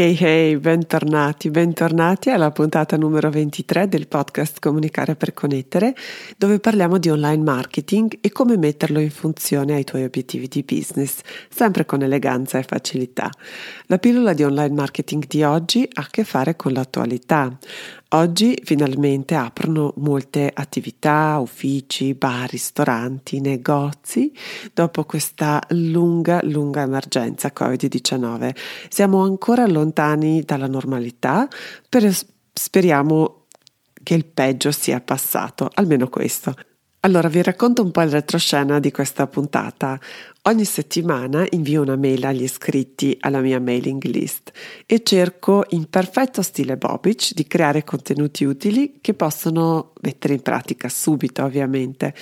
Hey hey, bentornati, bentornati alla puntata numero 23 del podcast Comunicare per Connettere, dove parliamo di online marketing e come metterlo in funzione ai tuoi obiettivi di business, sempre con eleganza e facilità. La pillola di online marketing di oggi ha a che fare con l'attualità. Oggi finalmente aprono molte attività, uffici, bar, ristoranti, negozi dopo questa lunga, lunga emergenza Covid-19. Siamo ancora lontani dalla normalità, però speriamo che il peggio sia passato, almeno questo. Allora vi racconto un po' il retroscena di questa puntata. Ogni settimana invio una mail agli iscritti alla mia mailing list e cerco in perfetto stile Bobic di creare contenuti utili che possono mettere in pratica subito ovviamente.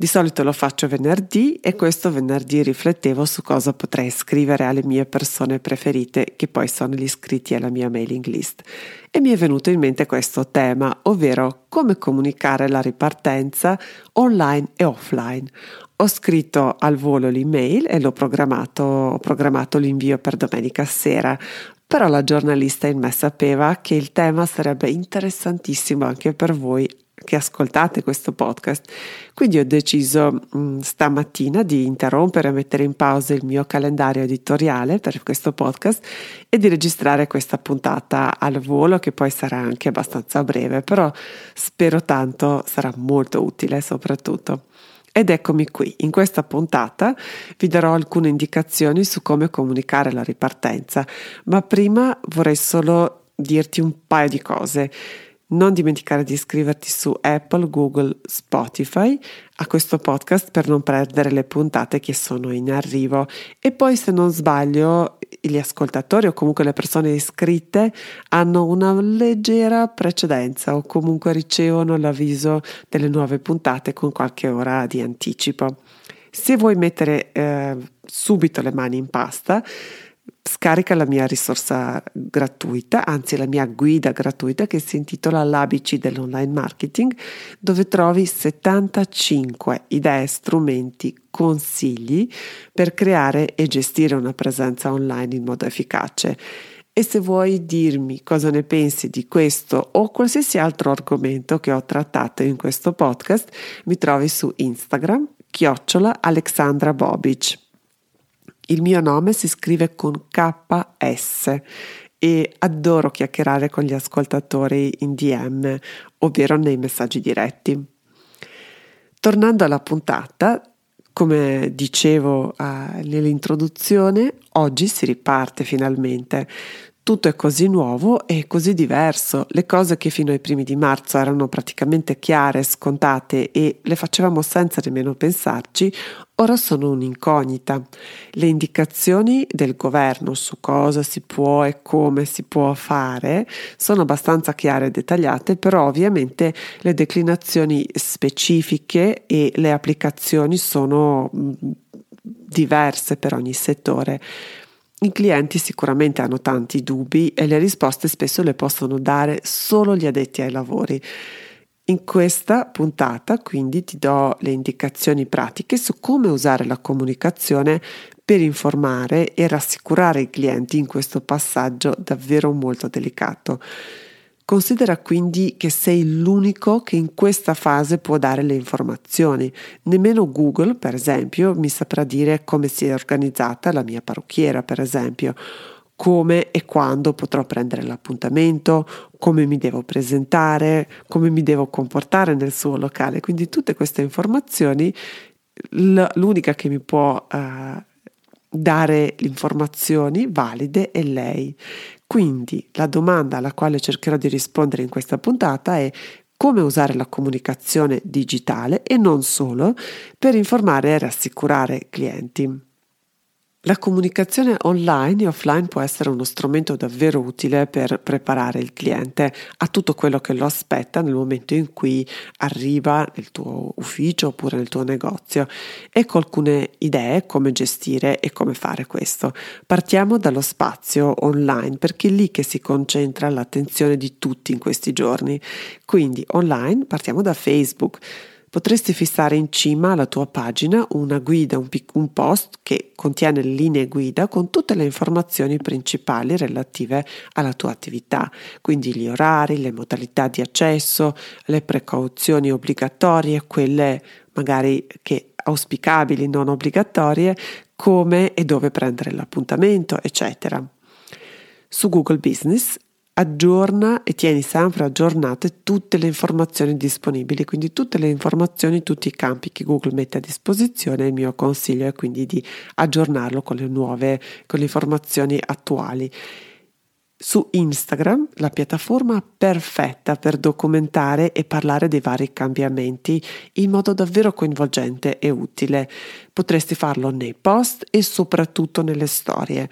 Di solito lo faccio venerdì e questo venerdì riflettevo su cosa potrei scrivere alle mie persone preferite, che poi sono gli iscritti alla mia mailing list. E mi è venuto in mente questo tema, ovvero come comunicare la ripartenza online e offline. Ho scritto al volo l'email e l'ho programmato, ho programmato l'invio per domenica sera. Però la giornalista in me sapeva che il tema sarebbe interessantissimo anche per voi che ascoltate questo podcast. Quindi ho deciso mh, mm, stamattina di interrompere e mettere in pausa il mio calendario editoriale per questo podcast e di registrare questa puntata al volo che poi sarà anche abbastanza breve, però spero tanto sarà molto utile soprattutto. Ed eccomi qui, in questa puntata vi darò alcune indicazioni su come comunicare la ripartenza, ma prima vorrei solo dirti un paio di cose. Non dimenticare di iscriverti su Apple, Google, Spotify a questo podcast per non perdere le puntate che sono in arrivo. E poi, se non sbaglio, gli ascoltatori o comunque le persone iscritte hanno una leggera precedenza o comunque ricevono l'avviso delle nuove puntate con qualche ora di anticipo. Se vuoi mettere eh, subito le mani in pasta, scarica la mia risorsa gratuita, anzi la mia guida gratuita che si intitola L'ABC dell'online marketing, dove trovi 75 idee, strumenti, consigli per creare e gestire una presenza online in modo efficace. E se vuoi dirmi cosa ne pensi di questo o qualsiasi altro argomento che ho trattato in questo podcast, mi trovi su Instagram, chiocciola Alexandra Bobic. Il mio nome si scrive con KS e adoro chiacchierare con gli ascoltatori in DM, ovvero nei messaggi diretti. Tornando alla puntata, come dicevo uh, nell'introduzione, oggi si riparte finalmente tutto è così nuovo e così diverso. Le cose che fino ai primi di marzo erano praticamente chiare, scontate e le facevamo senza nemmeno pensarci, ora sono un'incognita. Le indicazioni del governo su cosa si può e come si può fare sono abbastanza chiare e dettagliate, però ovviamente le declinazioni specifiche e le applicazioni sono mm, diverse per ogni settore. I clienti sicuramente hanno tanti dubbi e le risposte spesso le possono dare solo gli addetti ai lavori. In questa puntata quindi ti do le indicazioni pratiche su come usare la comunicazione per informare e rassicurare i clienti in questo passaggio davvero molto delicato. Considera quindi che sei l'unico che in questa fase può dare le informazioni. Nemmeno Google, per esempio, mi saprà dire come si è organizzata la mia parrucchiera, per esempio, come e quando potrò prendere l'appuntamento, come mi devo presentare, come mi devo comportare nel suo locale. Quindi tutte queste informazioni, l'unica che mi può uh, dare informazioni valide è lei. Quindi la domanda alla quale cercherò di rispondere in questa puntata è come usare la comunicazione digitale e non solo per informare e rassicurare clienti. La comunicazione online e offline può essere uno strumento davvero utile per preparare il cliente a tutto quello che lo aspetta nel momento in cui arriva nel tuo ufficio oppure nel tuo negozio. Ecco alcune idee come gestire e come fare questo. Partiamo dallo spazio online perché è lì che si concentra l'attenzione di tutti in questi giorni. Quindi online partiamo da Facebook potresti fissare in cima alla tua pagina una guida, un, pic- un, post che contiene linee guida con tutte le informazioni principali relative alla tua attività, quindi gli orari, le modalità di accesso, le precauzioni obbligatorie, quelle magari che auspicabili, non obbligatorie, come e dove prendere l'appuntamento, eccetera. Su Google Business aggiorna e tieni sempre aggiornate tutte le informazioni disponibili, quindi tutte le informazioni, tutti i campi che Google mette a disposizione. Il mio consiglio è quindi di aggiornarlo con le nuove, con le informazioni attuali. Su Instagram, la piattaforma perfetta per documentare e parlare dei vari cambiamenti in modo davvero coinvolgente e utile. Potresti farlo nei post e soprattutto nelle storie.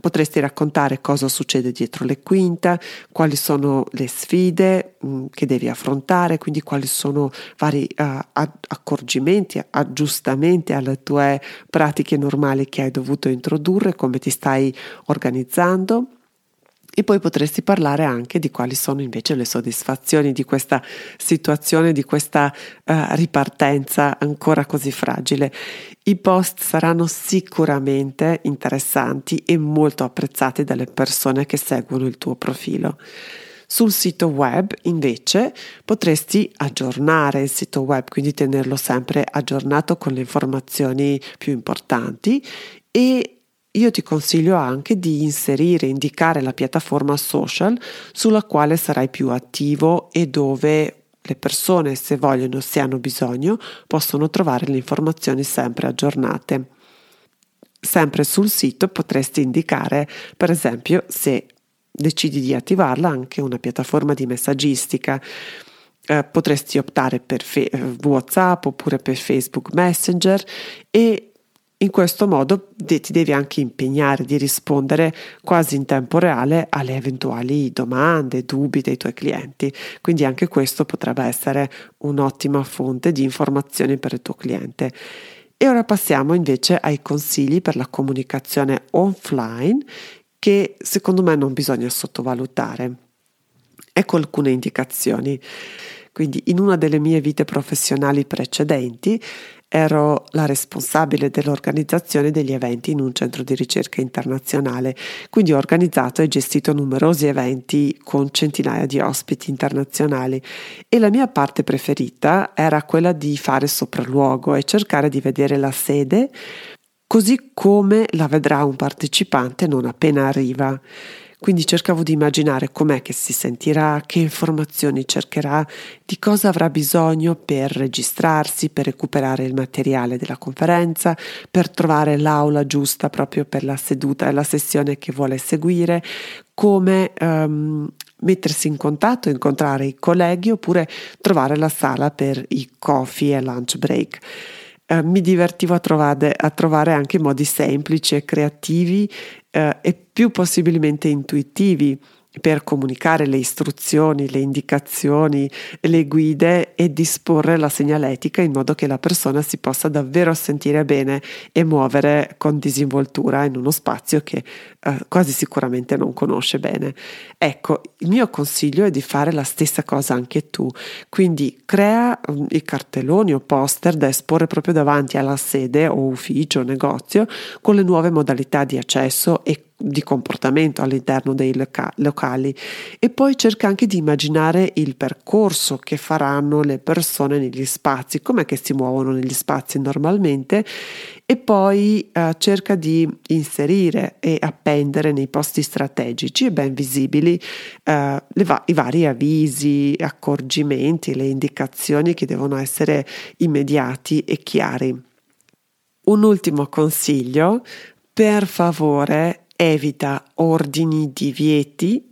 Potresti raccontare cosa succede dietro le quinte, quali sono le sfide mh, mm, che devi affrontare, quindi quali sono vari uh, accorgimenti, aggiustamenti alle tue pratiche normali che hai dovuto introdurre, come ti stai organizzando e poi potresti parlare anche di quali sono invece le soddisfazioni di questa situazione, di questa uh, ripartenza ancora così fragile. I post saranno sicuramente interessanti e molto apprezzati dalle persone che seguono il tuo profilo. Sul sito web invece potresti aggiornare il sito web, quindi tenerlo sempre aggiornato con le informazioni più importanti e io ti consiglio anche di inserire, indicare la piattaforma social sulla quale sarai più attivo e dove le persone, se vogliono, se hanno bisogno, possono trovare le informazioni sempre aggiornate. Sempre sul sito potresti indicare, per esempio, se decidi di attivarla, anche una piattaforma di messaggistica. Eh, potresti optare per fe- WhatsApp oppure per Facebook Messenger e in questo modo ti devi anche impegnare di rispondere quasi in tempo reale alle eventuali domande, dubbi dei tuoi clienti, quindi anche questo potrebbe essere un'ottima fonte di informazioni per il tuo cliente. E ora passiamo invece ai consigli per la comunicazione offline che secondo me non bisogna sottovalutare. Ecco alcune indicazioni. Quindi in una delle mie vite professionali precedenti ero la responsabile dell'organizzazione degli eventi in un centro di ricerca internazionale, quindi ho organizzato e gestito numerosi eventi con centinaia di ospiti internazionali e la mia parte preferita era quella di fare sopralluogo e cercare di vedere la sede così come la vedrà un partecipante non appena arriva. Quindi cercavo di immaginare com'è che si sentirà, che informazioni cercherà, di cosa avrà bisogno per registrarsi, per recuperare il materiale della conferenza, per trovare l'aula giusta proprio per la seduta e la sessione che vuole seguire, come um, mettersi in contatto, incontrare i colleghi oppure trovare la sala per i coffee e lunch break. Uh, mi divertivo a trovare, a trovare, anche modi semplici e creativi uh, e più possibilmente intuitivi per comunicare le istruzioni, le indicazioni, le guide e disporre la segnaletica in modo che la persona si possa davvero sentire bene e muovere con disinvoltura in uno spazio che eh, quasi sicuramente non conosce bene. Ecco, il mio consiglio è di fare la stessa cosa anche tu, quindi crea um, i cartelloni o poster da esporre proprio davanti alla sede o ufficio o negozio con le nuove modalità di accesso e di comportamento all'interno dei loca- locali e poi cerca anche di immaginare il percorso che faranno le persone negli spazi, com'è che si muovono negli spazi normalmente e poi eh, cerca di inserire e appendere nei posti strategici e ben visibili eh, va- i vari avvisi, accorgimenti, le indicazioni che devono essere immediati e chiari. Un ultimo consiglio, per favore evita ordini, divieti,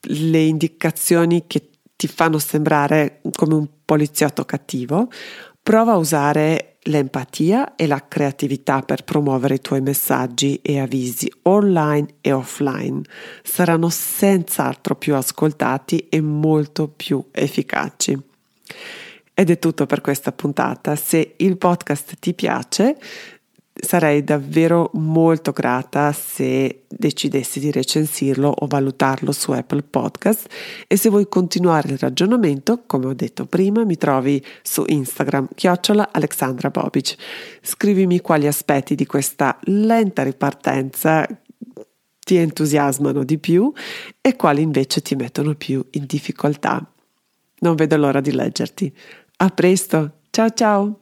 le indicazioni che ti fanno sembrare come un poliziotto cattivo, prova a usare l'empatia e la creatività per promuovere i tuoi messaggi e avvisi online e offline. Saranno senz'altro più ascoltati e molto più efficaci. Ed è tutto per questa puntata. Se il podcast ti piace, sarei davvero molto grata se decidessi di recensirlo o valutarlo su Apple Podcast e se vuoi continuare il ragionamento, come ho detto prima, mi trovi su Instagram chiocciola Alexandra Bobic. Scrivimi quali aspetti di questa lenta ripartenza ti entusiasmano di più e quali invece ti mettono più in difficoltà. Non vedo l'ora di leggerti. A presto, ciao ciao!